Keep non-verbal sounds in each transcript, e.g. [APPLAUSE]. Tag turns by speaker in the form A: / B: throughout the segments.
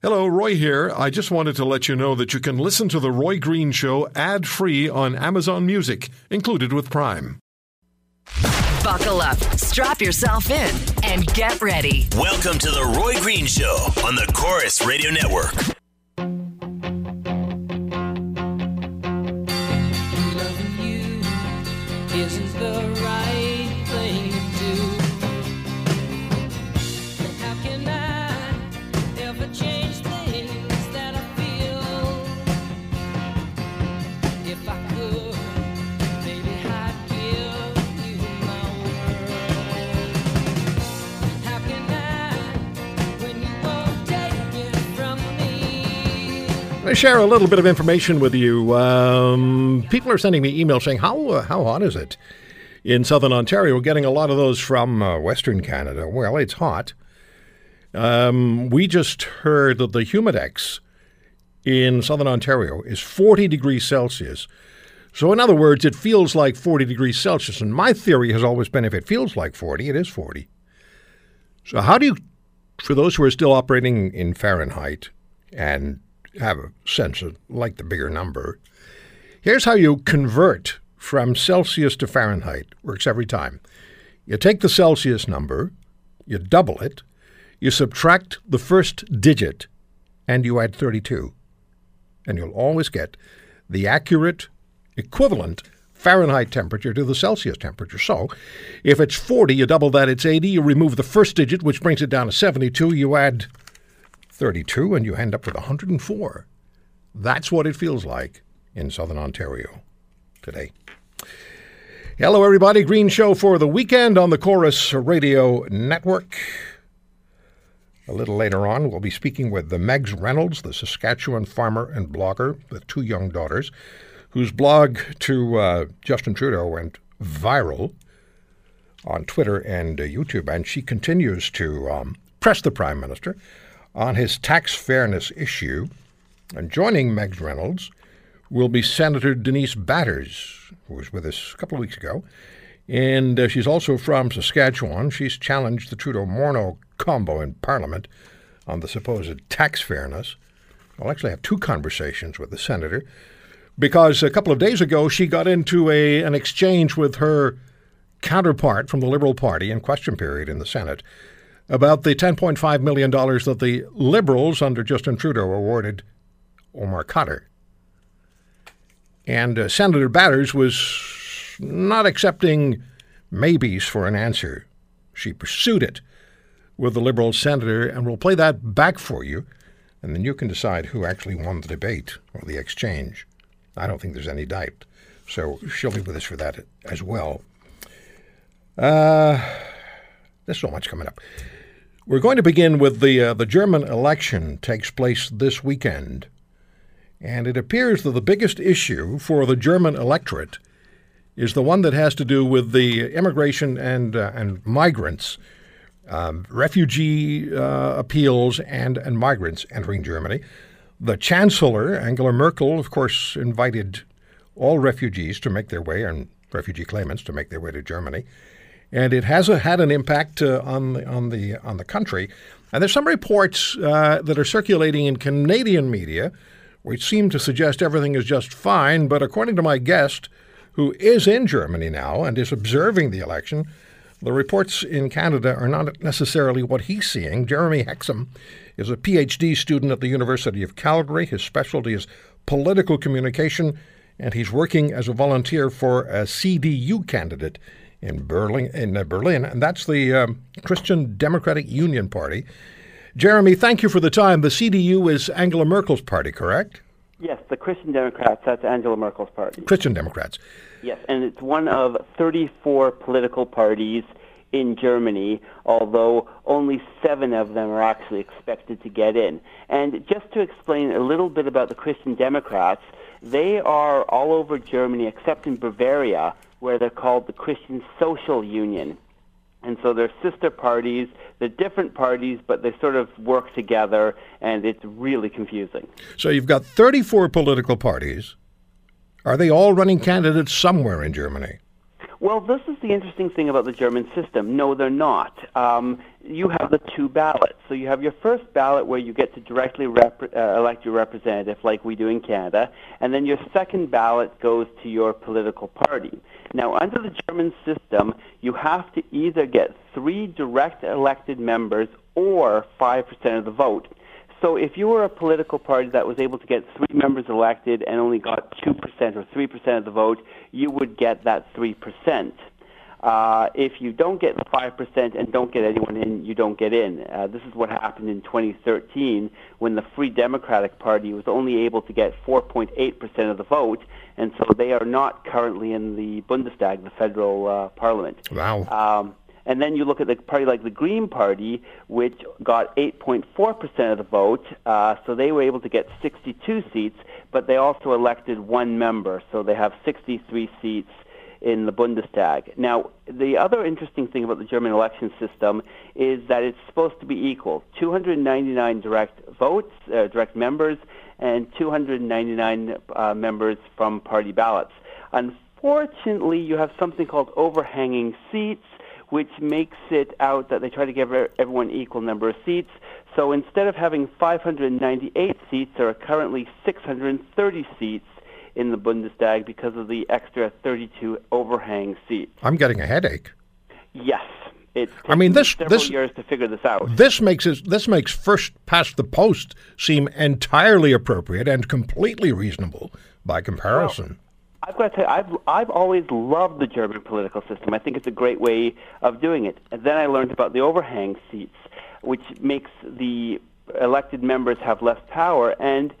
A: Hello, Roy here. I just wanted to let you know that you can listen to The Roy Green Show ad free on Amazon Music, included with Prime.
B: Buckle up, strap yourself in, and get ready.
C: Welcome to the Roy Green Show on the Corus Radio Network.
D: To
E: share a little bit of information with you. Um, people are sending me emails saying, "How uh, how hot is it in southern Ontario?" We're getting a lot of those from uh, Western Canada. Well, it's hot. Um, we just heard that the humidex in southern Ontario is 40 degrees Celsius. So, in other words, it feels like 40 degrees Celsius. And my theory has always been if it feels like 40, it is 40. So, how do you, for those who are still operating in Fahrenheit and have a sense of like the bigger number, here's how you convert from Celsius to Fahrenheit. Works every time. You take the Celsius number, you double it, you subtract the first digit, and you add 32. And you'll always get the accurate equivalent Fahrenheit temperature to the Celsius temperature. So, if it's 40, you double that, it's 80. You remove the first digit, which brings it down to 72. You add 32, and you end up with 104. That's what it feels like in southern Ontario today. Hello, everybody. Green Show for the weekend on the Corus Radio Network. A little later on, we'll be speaking with the Megz Reynolds, the Saskatchewan farmer and blogger with two young daughters, whose blog to uh, Justin Trudeau went viral on Twitter and uh, YouTube, and she continues to um, press the Prime Minister on his tax fairness issue. And joining Megz Reynolds will be Senator Denise Batters, who was with us a couple of weeks ago. And uh, she's also from Saskatchewan. She's challenged the Trudeau Morneau combo in Parliament on the supposed tax fairness. I'll actually have two conversations with the senator because a couple of days ago she got into a, an exchange with her counterpart from the Liberal Party in question period in the Senate about the $10.5 million that the Liberals under Justin Trudeau awarded Omar Khadr. And uh, Senator Batters was not accepting maybes for an answer. She pursued it with the Liberal senator, and we'll play that back for you, and then you can decide who actually won the debate or the exchange. I don't think there's any doubt. So she'll be with us for that as well. Uh, there's so much coming up. We're going to begin with the uh, the German election takes place this weekend, and it appears that the biggest issue for the German electorate is the one that has to do with the immigration and uh, and migrants, um, refugee uh, appeals and and migrants entering Germany. The Chancellor Angela Merkel, of course, invited all refugees to make their way and refugee claimants to make their way to Germany and it has a, had an impact uh, on the on the on the country. And there's some reports uh, that are circulating in Canadian media, which seem to suggest everything is just fine. But according to my guest, who is in Germany now and is observing the election, the reports in Canada are not necessarily what he's seeing. Jeremy Hexham is a PhD student at the University of Calgary. His specialty is political communication, and he's working as a volunteer for a CDU candidate in Berlin, in uh, Berlin, and that's the um, Christian Democratic Union Party. Jeremy, thank you for the time. The CDU is Angela Merkel's party, correct?
F: Yes, the Christian Democrats, that's Angela Merkel's party.
E: Christian Democrats.
F: Yes, and it's one of 34 political parties in Germany, although only seven of them are actually expected to get in. And just to explain a little bit about the Christian Democrats, they are all over Germany except in Bavaria, where they're called the Christian Social Union. And so they're sister parties, they're different parties, but they sort of work together, and it's really confusing.
E: So you've got 34 political parties. Are they all running candidates somewhere in Germany?
F: Well, this is the interesting thing about the German system. No, they're not. Um, you have the two ballots. So you have your first ballot where you get to directly rep- uh, elect your representative, like we do in Canada, and then your second ballot goes to your political party. Now, under the German system, you have to either get three direct elected members or 5% of the vote. So if you were a political party that was able to get three members elected and only got 2% or 3% of the vote, you would get that 3%. Uh, if you don't get the 5% and don't get anyone in, you don't get in. Uh, this is what happened in 2013 when the Free Democratic Party was only able to get 4.8% of the vote, and so they are not currently in the Bundestag, the federal uh, parliament.
E: Wow.
F: Um, and then you look at the party like the Green Party, which got 8.4% of the vote, uh, so they were able to get 62 seats, but they also elected one member, so they have 63 seats in the Bundestag. Now, the other interesting thing about the German election system is that it's supposed to be equal 299 direct votes, uh, direct members, and 299 uh, members from party ballots. Unfortunately, you have something called overhanging seats, which makes it out that they try to give e- everyone equal number of seats. So instead of having 598 seats, there are currently 630 seats in the Bundestag because of the extra 32 overhang seats.
E: I'm getting a headache.
F: Yes, it's
E: I mean, this-
F: several
E: this-
F: years to figure this out.
E: This makes it, this makes first past the post seem entirely appropriate and completely reasonable by comparison.
F: I've got to tell you, I've, I've always loved the German political system. I think it's a great way of doing it. And then I learned about the overhang seats, which makes the elected members have less power. And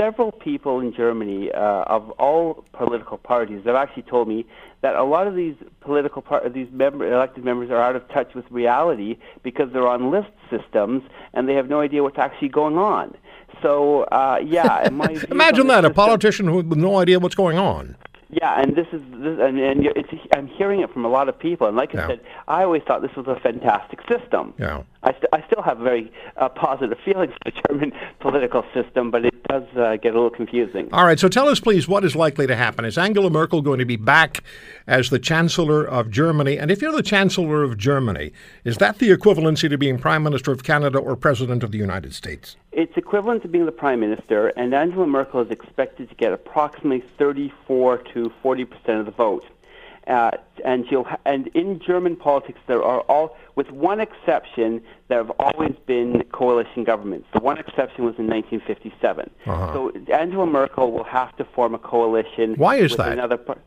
F: several people in Germany uh, of all political parties have actually told me that a lot of these political par- these member, elected members are out of touch with reality because they're on list systems and they have no idea what's actually going on. So uh, yeah, in my [LAUGHS] views on
E: Imagine that a
F: system-
E: politician with no idea what's going on.
F: Yeah, and this is this, and, and it's, I'm hearing it from a lot of people. And like I
E: Yeah.
F: said, I always thought this was a fantastic system.
E: Yeah.
F: I, st- I still have very uh, positive [LAUGHS] feelings for the German political system, but it does uh, get a little confusing.
E: All right, so tell us, please, what is likely to happen? Is Angela Merkel going to be back as the Chancellor of Germany? And if you're the Chancellor of Germany, is that the equivalency to being Prime Minister of Canada or President of the United States?
F: It's equivalent to being the prime minister, and Angela Merkel is expected to get approximately 34 to 40 percent of the vote. Uh, and she'll ha- and in German politics, there are all, with one exception, there have always been coalition governments. The one exception was in 1957. So Angela Merkel will have to form a coalition.
E: Why is
F: with
E: that?
F: Another par-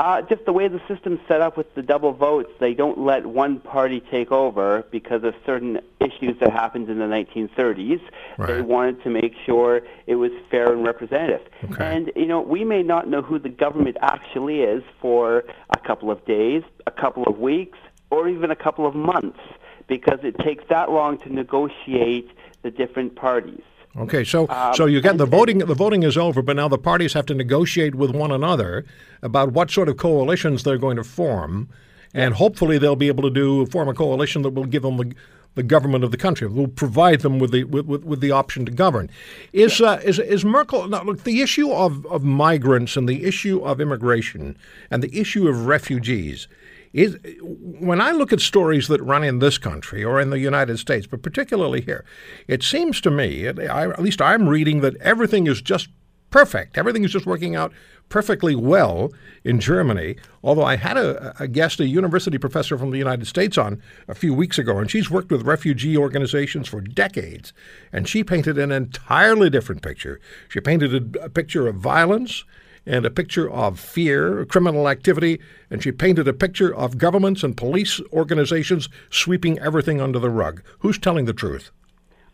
F: uh, just the way the system's set up with the double votes, they don't let one party take over because of certain issues that happened in the 1930s. They wanted to make sure it was fair and representative.
E: Okay.
F: And, you know, we may not know who the government actually is for a couple of days, a couple of weeks, or even a couple of months because it takes that long to negotiate the different parties.
E: Okay, so so you get the voting. The voting is over, but now the parties have to negotiate with one another about what sort of coalitions they're going to form, and hopefully they'll be able to do form a coalition that will give them the, the government of the country, will provide them with the with, with, with the option to govern. Is uh, is is Merkel? Now, look, the issue of of migrants and the issue of immigration and the issue of refugees is when I look at stories that run in this country or in the United States, but particularly here, it seems to me, I, at least I'm reading that everything is just perfect. Everything is just working out perfectly well in Germany. Although I had a, a guest, a university professor from the United States, on a few weeks ago, and she's worked with refugee organizations for decades, and she painted an entirely different picture. She painted a, a picture of violence and a picture of fear, criminal activity, and she painted a picture of governments and police organizations sweeping everything under the rug. Who's telling the truth?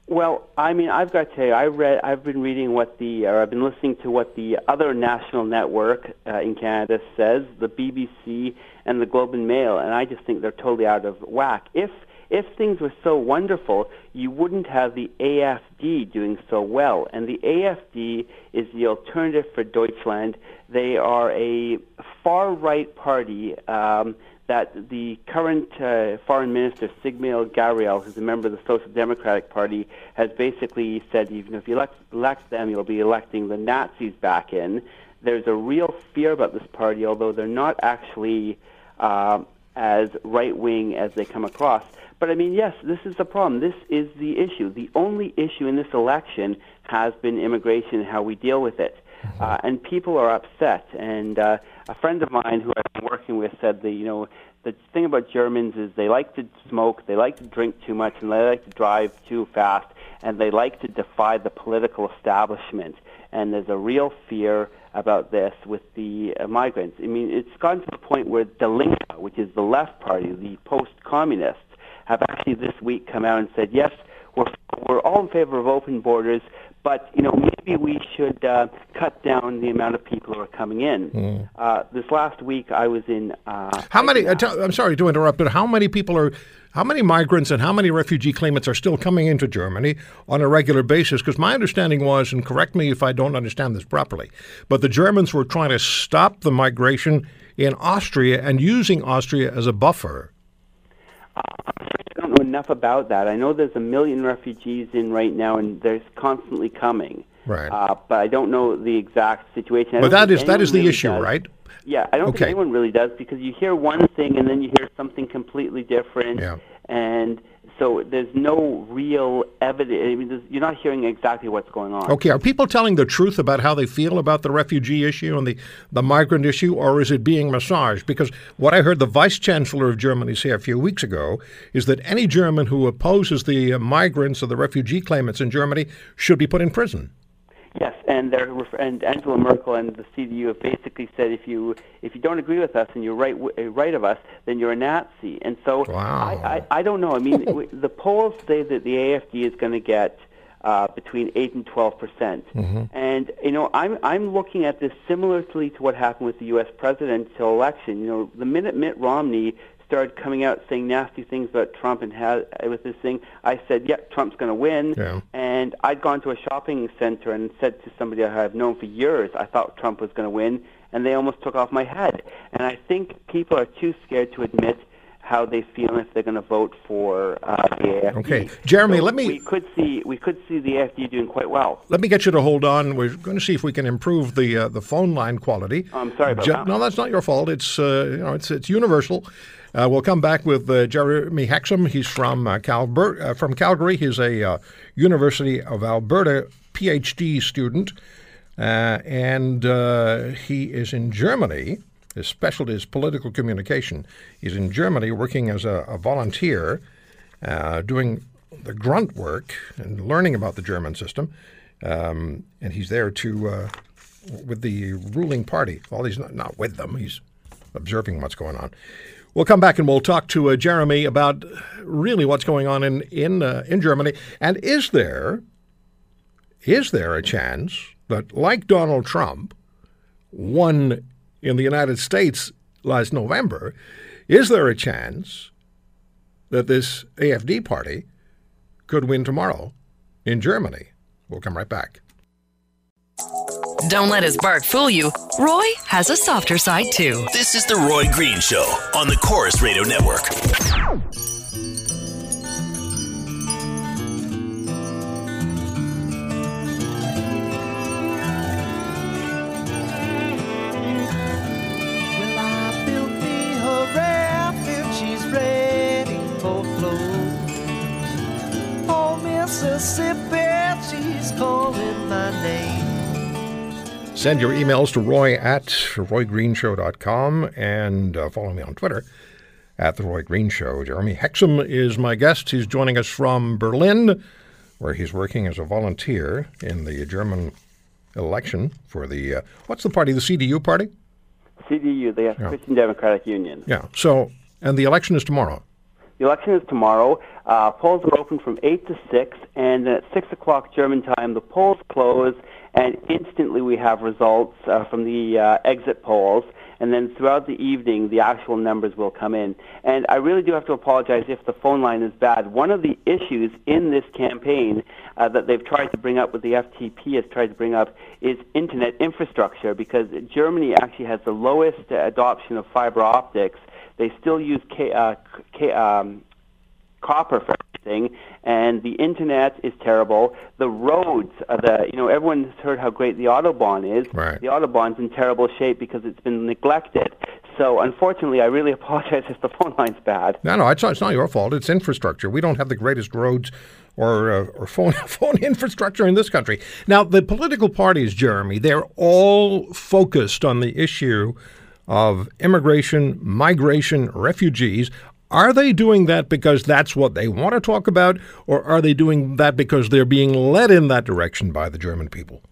F: Well, I mean, I've got to tell you, I read, I've been reading what the, or I've been listening to what the other national network uh, in Canada says, the BBC and the Globe and Mail, and I just think they're totally out of whack. If if things were so wonderful, you wouldn't have the AFD doing so well. And the AFD is the alternative for Deutschland. They are a far right party. Um, that the current uh, foreign minister, Sigmund Gabriel, who's a member of the Social Democratic Party, has basically said even if you elect, elect them, you'll be electing the Nazis back in. There's a real fear about this party, although they're not actually uh, as right wing as they come across. But I mean, yes, this is the problem. This is the issue. The only issue in this election has been immigration and how we deal with it. Uh, and people are upset. And uh, a friend of mine who I've been working with said that, you know, the thing about Germans is they like to smoke, they like to drink too much, and they like to drive too fast, and they like to defy the political establishment. And there's a real fear about this with the uh, migrants. I mean, it's gotten to the point where the Linke, which is the left party, the post-communists, have actually this week come out and said, yes, we're, we're all in favor of open borders, but you know maybe we should uh, cut down the amount of people who are coming in. Uh, this last week, I was in. Uh,
E: How many? Uh, tell- I'm sorry to interrupt, but how many people are? How many migrants and how many refugee claimants are still coming into Germany on a regular basis? Because my understanding was, and correct me if I don't understand this properly, but the Germans were trying to stop the migration in Austria and using Austria as a buffer.
F: I don't know enough about that. I know there's a million refugees in right now, and there's constantly coming.
E: Right.
F: Uh, but I don't know the exact situation. I
E: But that is that is the
F: really
E: issue,
F: does.
E: right?
F: Yeah, I don't
E: Okay.
F: think anyone really does because you hear one thing and then you hear something completely different.
E: Yeah.
F: And so there's no real evidence. I mean, you're not hearing exactly what's going on.
E: Okay, are people telling the truth about how they feel about the refugee issue and the, the migrant issue, or is it being massaged? Because what I heard the vice chancellor of Germany say a few weeks ago is that any German who opposes the uh, migrants or the refugee claimants in Germany should be put in prison.
F: Yes, and and Angela Merkel and the CDU have basically said if you if you don't agree with us and you're right w- right of us, then you're a Nazi. And so
E: Wow.
F: I, I I don't know. I mean, the polls say that the AFD is going to get uh, between eight and twelve percent. And you know, I'm I'm looking at this similarly to what happened with the U.S. presidential election. You know, the minute Mitt Romney started coming out saying nasty things about Trump and had with this thing, I said, "Yeah, Trump's going to win."
E: Yeah.
F: And I'd gone to a shopping center and said to somebody I have known for years, I thought Trump was going to win, and they almost took off my head. And I think people are too scared to admit how they feel and if they're going to vote for uh, the AFD.
E: Okay. Jeremy,
F: So
E: let me-
F: We could see we could see the AFD doing quite well.
E: Let me get you to hold on. We're going to see if we can improve the uh, the phone line quality.
F: I'm sorry about
E: Je-
F: that.
E: No, that's not your fault. It's uh, you know it's it's universal. Uh, we'll come back with uh, Jeremy Hexham. He's from uh, Calber- uh, from Calgary. He's a uh, University of Alberta PhD student, uh, and he is in Germany. His specialty is political communication. He's in Germany working as a, a volunteer, doing the grunt work and learning about the German system. Um, and he's there to with the ruling party. Well, he's not, not with them. He's observing what's going on. We'll come back and we'll talk to uh, Jeremy about really what's going on in in uh, in Germany. And is there is there a chance that, like Donald Trump, won in the United States last November, is there a chance that this AFD party could win tomorrow in Germany? We'll come right back.
B: Don't let his bark fool you. Roy has a softer side too.
C: This is the Roy Green Show on the Corus Radio Network.
E: Send your emails to roy at roygreenshow.com and uh, follow me on Twitter at The Roy Green Show. Jeremy Hexham is my guest. He's joining us from Berlin, where he's working as a volunteer in the German election for the, uh, what's the party, the CDU party?
F: CDU, the Christian Democratic Union.
E: Yeah. So, and the election is tomorrow.
F: The election is tomorrow. Uh, polls are open from 8 to 6, and then at 6 o'clock German time, the polls close, and instantly we have results uh, from the uh, exit polls. And then throughout the evening, the actual numbers will come in. And I really do have to apologize if the phone line is bad. One of the issues in this campaign uh, that they've tried to bring up, with the FDP has tried to bring up, is internet infrastructure because Germany actually has the lowest adoption of fiber optics. They still use K, uh, K, um, copper for and the internet is terrible. The roads, are the you know, everyone's heard how great the autobahn is.
E: Right.
F: The autobahn's in terrible shape because it's been neglected. So unfortunately, I really [LAUGHS] apologize if the phone line's bad.
E: No, no, it's not, it's not your fault. It's infrastructure. We don't have the greatest roads or, uh, or [LAUGHS] phone, phone infrastructure in this country. Now, the political parties, Jeremy, they're all focused on the issue of immigration, migration, refugees. Are they doing that because that's what they want to talk about, or are they doing that because they're being led in that direction by the German people?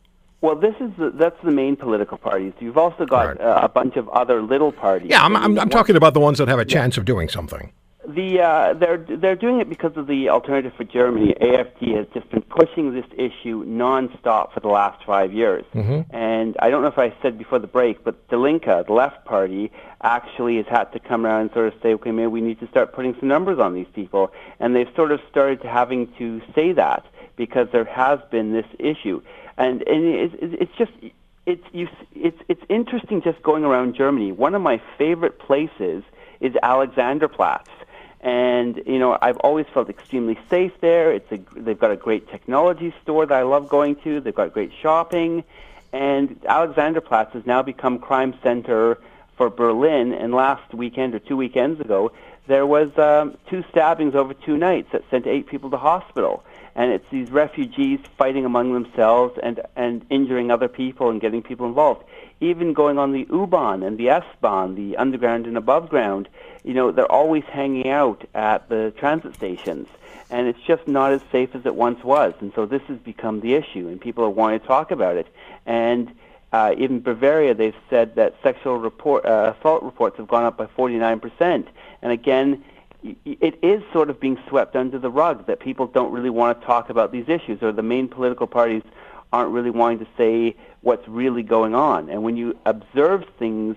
F: Well, this is the, that's the main political parties. You've also got
E: Right.
F: uh, a bunch of other little parties.
E: Yeah, I'm, I'm, I'm talking about the ones that have a chance of doing something.
F: The uh, they're they're doing it because of the alternative for Germany. AFD has just been pushing this issue nonstop for the last five years. And I don't know if I said before the break, but the Linke, the left party, actually has had to come around and sort of say, okay, maybe we need to start putting some numbers on these people. And they've sort of started having to say that because there has been this issue, and and it's, it's just it's you it's it's interesting just going around Germany. One of my favorite places is Alexanderplatz. And you know, I've always felt extremely safe there. It's a, they've got a great technology store that I love going to. They've got great shopping, and Alexanderplatz has now become crime center for Berlin. And last weekend or two weekends ago, there was um, two stabbings over two nights that sent eight people to hospital. And it's these refugees fighting among themselves and and injuring other people and getting people involved. Even going on the U-Bahn and the S-Bahn, the underground and above ground, you know, they're always hanging out at the transit stations. And it's just not as safe as it once was. And so this has become the issue, and people are wanting to talk about it. And uh, in Bavaria, they've said that sexual report, uh, assault reports have gone up by 49%. And again, it is sort of being swept under the rug that people don't really want to talk about these issues, or the main political parties aren't really wanting to say what's really going on. And when you observe things,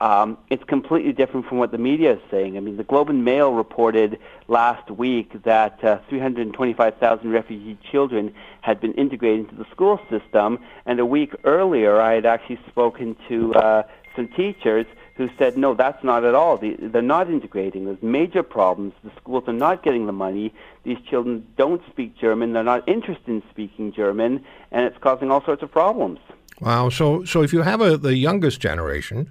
F: um, it's completely different from what the media is saying. I mean, the Globe and Mail reported last week that uh, 325,000 refugee children had been integrated into the school system, and a week earlier, I had actually spoken to uh, some teachers who said, no, that's not at all. The, they're not integrating. There's major problems. The schools are not getting the money. These children don't speak German. They're not interested in speaking German, and it's causing all sorts of problems.
E: Wow. So, so if you have a, the youngest generation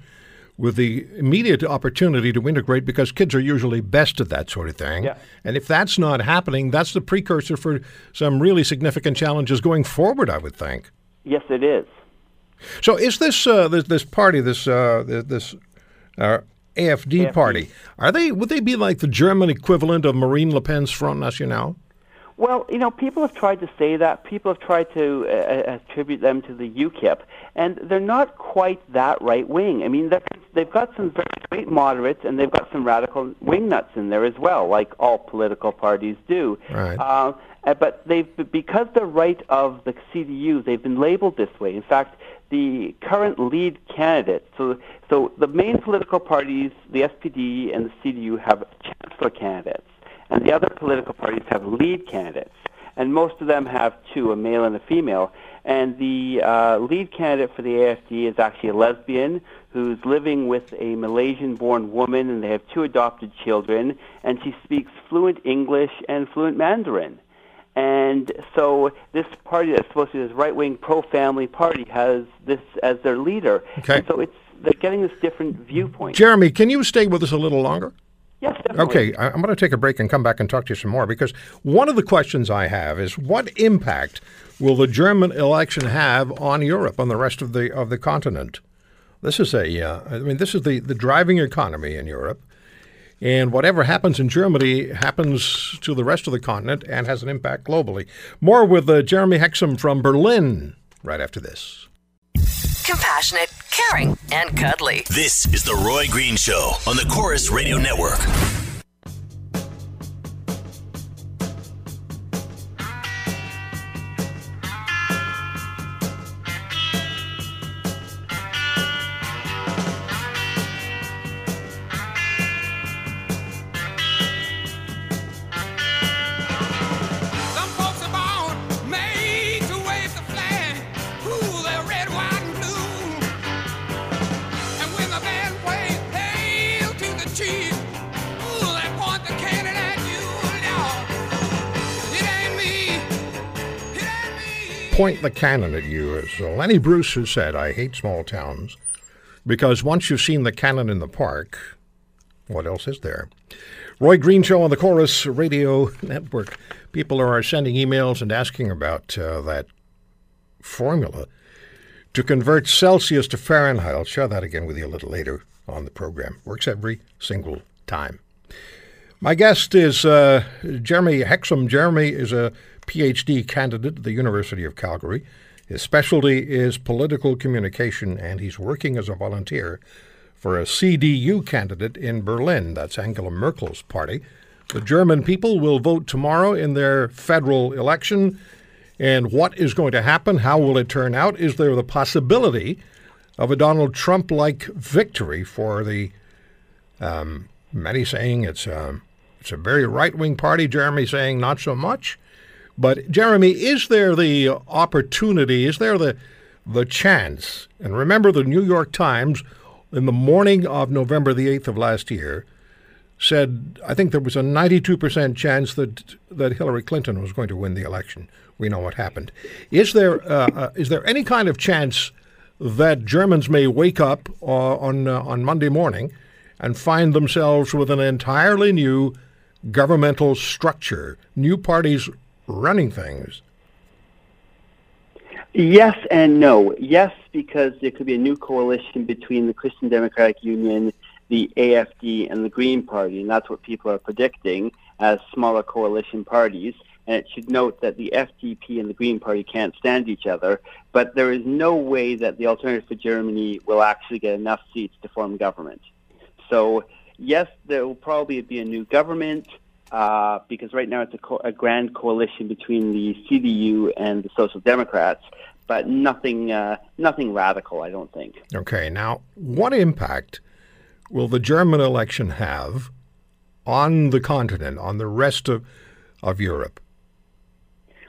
E: with the immediate opportunity to integrate, because kids are usually best at that sort of thing,
F: Yeah.
E: and if that's not happening, that's the precursor for some really significant challenges going forward. I would think.
F: Yes, it is.
E: So, is this uh, this, this party, this uh, this uh, AFD,
F: AFD.
E: party, are they would they be like the German equivalent of Marine Le Pen's Front National?
F: Well, you know, people have tried to say that. People have tried to uh, attribute them to the UKIP, and they're not quite that right wing. I mean, they've got some very great moderates, and they've got some radical wingnuts in there as well, like all political parties do.
E: Right.
F: Uh, uh, but they've because they're right of the CDU, they've been labeled this way. In fact, the current lead candidate, so so the main political parties, the SPD and the CDU, have chancellor candidates, and the other political parties have lead candidates, and most of them have two, a male and a female. And the uh, lead candidate for the AFD is actually a lesbian who's living with a Malaysian-born woman, and they have two adopted children, and she speaks fluent English and fluent Mandarin. And so this party that's supposed to be this right-wing pro-family party has this as their leader.
E: Okay.
F: And so it's they're getting this different viewpoint.
E: Jeremy, can you stay with us a little longer?
F: Definitely.
E: Okay, I'm going to take a break and come back and talk to you some more because one of the questions I have is what impact will the German election have on Europe, on the rest of the of the continent? This is a, uh, I mean, this is the, the driving economy in Europe, and whatever happens in Germany happens to the rest of the continent and has an impact globally. More with uh, Jeremy Hexham from Berlin right after this.
B: Compassionate, caring, and cuddly.
C: This is The Roy Green Show on the Corus Radio Network.
G: Point the cannon at you.
E: As Lenny Bruce, who said, I hate small towns. Because once you've seen the cannon in the park, what else is there? Roy Green Show on the Corus Radio [LAUGHS] Network. People are sending emails and asking about uh, that formula to convert Celsius to Fahrenheit. I'll share that again with you a little later on the program. Works every single time. My guest is uh, Jeremy Hexham. Jeremy is a PhD candidate at the University of Calgary. His specialty is political communication, and he's working as a volunteer for a CDU candidate in Berlin. That's Angela Merkel's party. The German people will vote tomorrow in their federal election. And what is going to happen? How will it turn out? Is there the possibility of a Donald Trump like victory for the um, many saying it's a, it's a very right wing party, Jeremy saying not so much? But Jeremy, is there the opportunity? Is there the the chance? And remember, the New York Times, in the morning of November the eighth of last year, said I think there was a ninety-two percent chance that that Hillary Clinton was going to win the election. We know what happened. Is there uh, uh, is there any kind of chance that Germans may wake up uh, on uh, on Monday morning and find themselves with an entirely new governmental structure, new parties running things?
F: Yes and no. Yes, because there could be a new coalition between the Christian Democratic Union, the AFD, and the Green Party, and that's what people are predicting as smaller coalition parties. And it should note that the FDP and the Green Party can't stand each other, but there is no way that the Alternative for Germany will actually get enough seats to form government. So, yes, there will probably be a new government uh, because right now it's a, co- a grand coalition between the CDU and the Social Democrats, but nothing, uh, nothing radical, I don't think.
E: Okay, now what impact will the German election have on the continent, on the rest of, of Europe?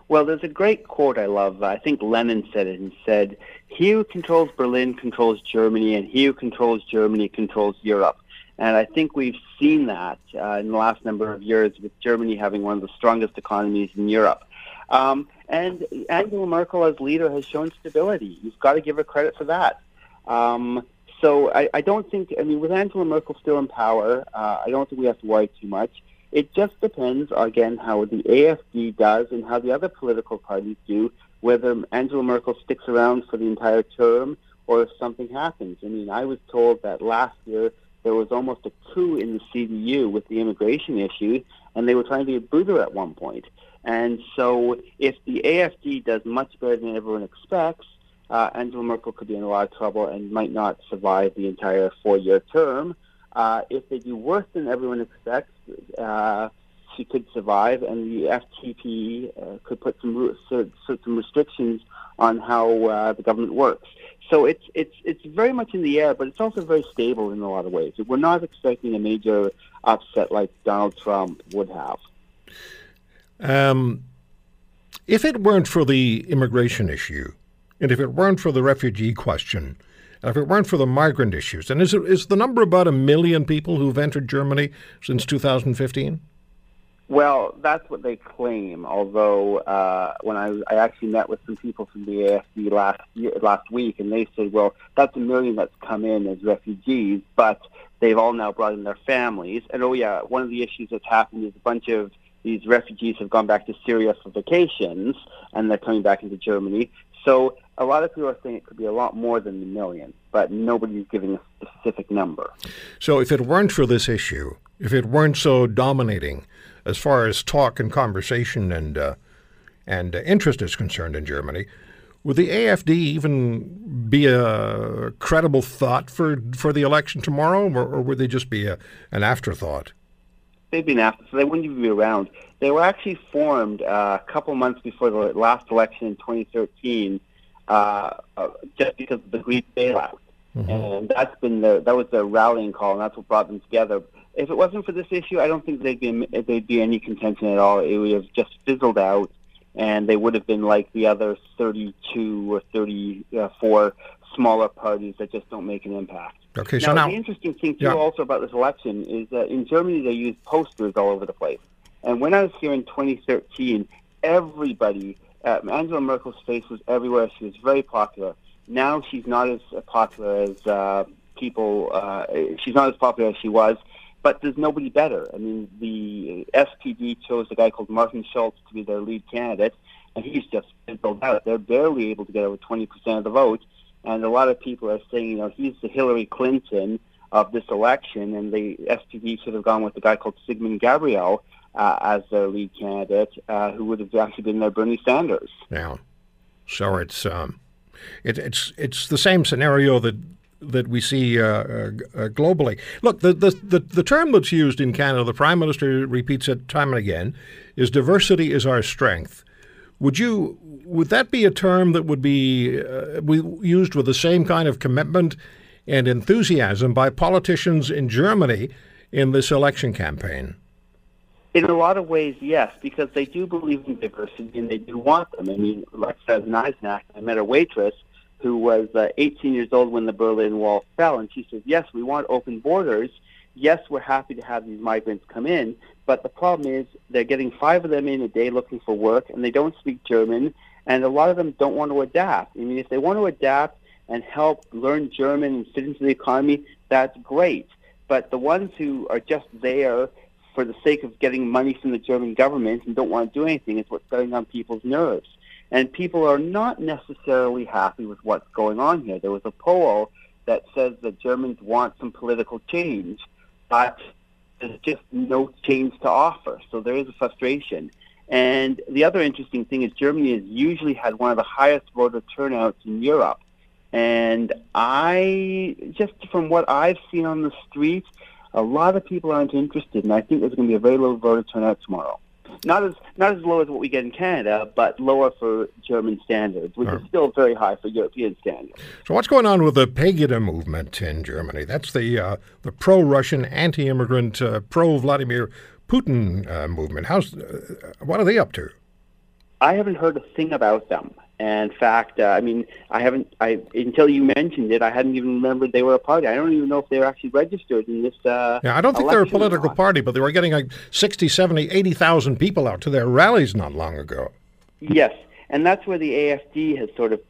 F: Well, there's a great quote I love. I think Lenin said it and said, He who controls Berlin controls Germany, and he who controls Germany controls Europe. And I think we've seen that uh, in the last number of years with Germany having one of the strongest economies in Europe. Um, and Angela Merkel as leader has shown stability. You've got to give her credit for that. Um, so I, I don't think, I mean, with Angela Merkel still in power, uh, I don't think we have to worry too much. It just depends, again, how the AFD does and how the other political parties do, whether Angela Merkel sticks around for the entire term or if something happens. I mean, I was told that last year there was almost a coup in the CDU with the immigration issue, and they were trying to boot her at one point. And so if the AFD does much better than everyone expects, uh, Angela Merkel could be in a lot of trouble and might not survive the entire four-year term. Uh, if they do worse than everyone expects, uh, she could survive, and the FDP uh, could put some some restrictions on how uh, the government works. So it's it's it's very much in the air, but it's also very stable in a lot of ways. We're not expecting a major upset like Donald Trump would have.
E: Um, if it weren't for the immigration issue, and if it weren't for the refugee question, and if it weren't for the migrant issues, and is, it, is the number about a million people who've entered Germany since 2015?
F: Well, that's what they claim. Although uh, when I, I actually met with some people from the AFD last year, last week, and they said, well, that's a million that's come in as refugees, but they've all now brought in their families. And oh yeah, one of the issues that's happened is a bunch of these refugees have gone back to Syria for vacations, and they're coming back into Germany. So a lot of people are saying it could be a lot more than a million, but nobody's giving a specific number.
E: So if it weren't for this issue, if it weren't so dominating as far as talk and conversation and uh, and uh, interest is concerned in Germany, would the AFD even be a credible thought for for the election tomorrow, or, or would they just be a, an afterthought?
F: they've been after, so they wouldn't even be around. They were actually formed uh, a couple months before the last election in 2013, uh, uh, just because of the Greek bailout, and that's been the that was the rallying call, and that's what brought them together. If it wasn't for this issue, I don't think they'd be they'd be any contention at all. It would have just fizzled out, and they would have been like the other 32 or 34 smaller parties that just don't make an impact.
E: Okay, so
F: now,
E: now
F: the interesting thing too,
E: Yeah.
F: also about this election, is that in Germany they use posters all over the place. And when I was here in 2013, everybody, uh, Angela Merkel's face was everywhere. She was very popular. Now she's not as popular as uh, people. Uh, she's not as popular as she was, but there's nobody better. I mean, the SPD chose a guy called Martin Schulz to be their lead candidate, and he's just fizzled out. They're barely able to get over 20% of the vote, and a lot of people are saying, you know, he's the Hillary Clinton of this election, and the SPD should have gone with a guy called Sigmund Gabriel uh, as their lead candidate, uh, who would have actually been their Bernie Sanders.
E: Yeah. So it's um, it, it's it's the same scenario that that we see uh, uh, uh, globally. Look, the, the the the term that's used in Canada, the Prime Minister repeats it time and again, is diversity is our strength. Would you would that be a term that would be uh, used with the same kind of commitment and enthusiasm by politicians in Germany in this election campaign?
F: In a lot of ways, yes, because they do believe in diversity and they do want them. I mean, like I said, I met a waitress who was uh, 18 years old when the Berlin Wall fell, and she says, "Yes, we want open borders. Yes, we're happy to have these migrants come in, but the problem is they're getting five of them in a day looking for work, and they don't speak German, and a lot of them don't want to adapt. I mean, if they want to adapt and help learn German and fit into the economy, that's great. But the ones who are just there for the sake of getting money from the German government and don't want to do anything is what's getting on people's nerves. And people are not necessarily happy with what's going on here. There was a poll that says that Germans want some political change, but there's just no change to offer. So there is a frustration. And the other interesting thing is Germany has usually had one of the highest voter turnouts in Europe. And I, just from what I've seen on the street, a lot of people aren't interested, and I think there's going to be a very low voter turnout tomorrow. Not as not as low as what we get in Canada, but lower for German standards, which is still very high for European standards.
E: So what's going on with the Pegida movement in Germany? That's the uh, the pro-Russian, anti-immigrant, uh, pro-Vladimir Putin uh, movement. How's uh, what are they up to?
F: I haven't heard a thing about them. And in fact, uh, I mean, I haven't. I until you mentioned it, I hadn't even remembered they were a party. I don't even know if they were actually registered in this. Uh,
E: Yeah, I don't think they're a political party, but they were getting like 60, 70, 80,000 people out to their rallies not long ago.
F: Yes, and that's where the AFD has sort of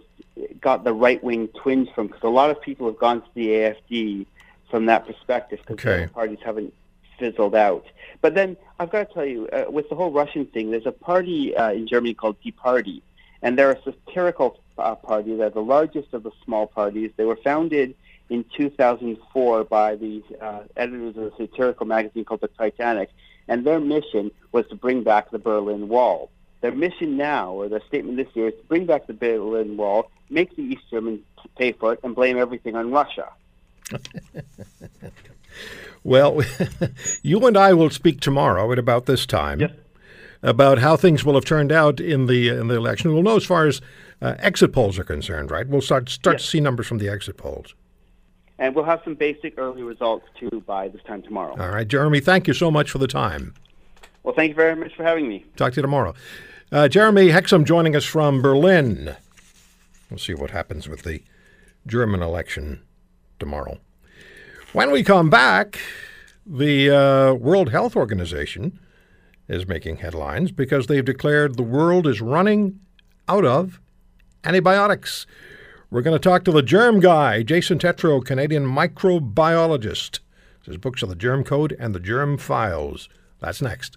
F: got the right wing twinge from, because a lot of people have gone to the AFD from that perspective, because
E: Okay.
F: parties haven't fizzled out. But then I've got to tell you, uh, with the whole Russian thing, there's a party uh, in Germany called Die Party, and they're a satirical uh, party. They're the largest of the small parties. They were founded in 2004 by the uh, editors of a satirical magazine called The Titanic, and their mission was to bring back the Berlin Wall. Their mission now, or their statement this year, is to bring back the Berlin Wall, make the East Germans pay for it, and blame everything on Russia. [LAUGHS]
E: Well, [LAUGHS] you and I will speak tomorrow at about this time
F: Yes.
E: About how things will have turned out in the in the election. We'll know as far as uh, exit polls are concerned, right? We'll start start
F: Yes.
E: to see numbers from the exit polls.
F: And we'll have some basic early results, too, by this time tomorrow.
E: All right, Jeremy, thank you so much for the time.
F: Well, thank you very much for having me.
E: Talk to you tomorrow. Uh, Jeremy Hexham joining us from Berlin. We'll see what happens with the German election tomorrow. When we come back, the uh, World Health Organization is making headlines because they've declared the world is running out of antibiotics. We're going to talk to the germ guy, Jason Tetro, Canadian microbiologist. His books are The Germ Code and The Germ Files. That's next.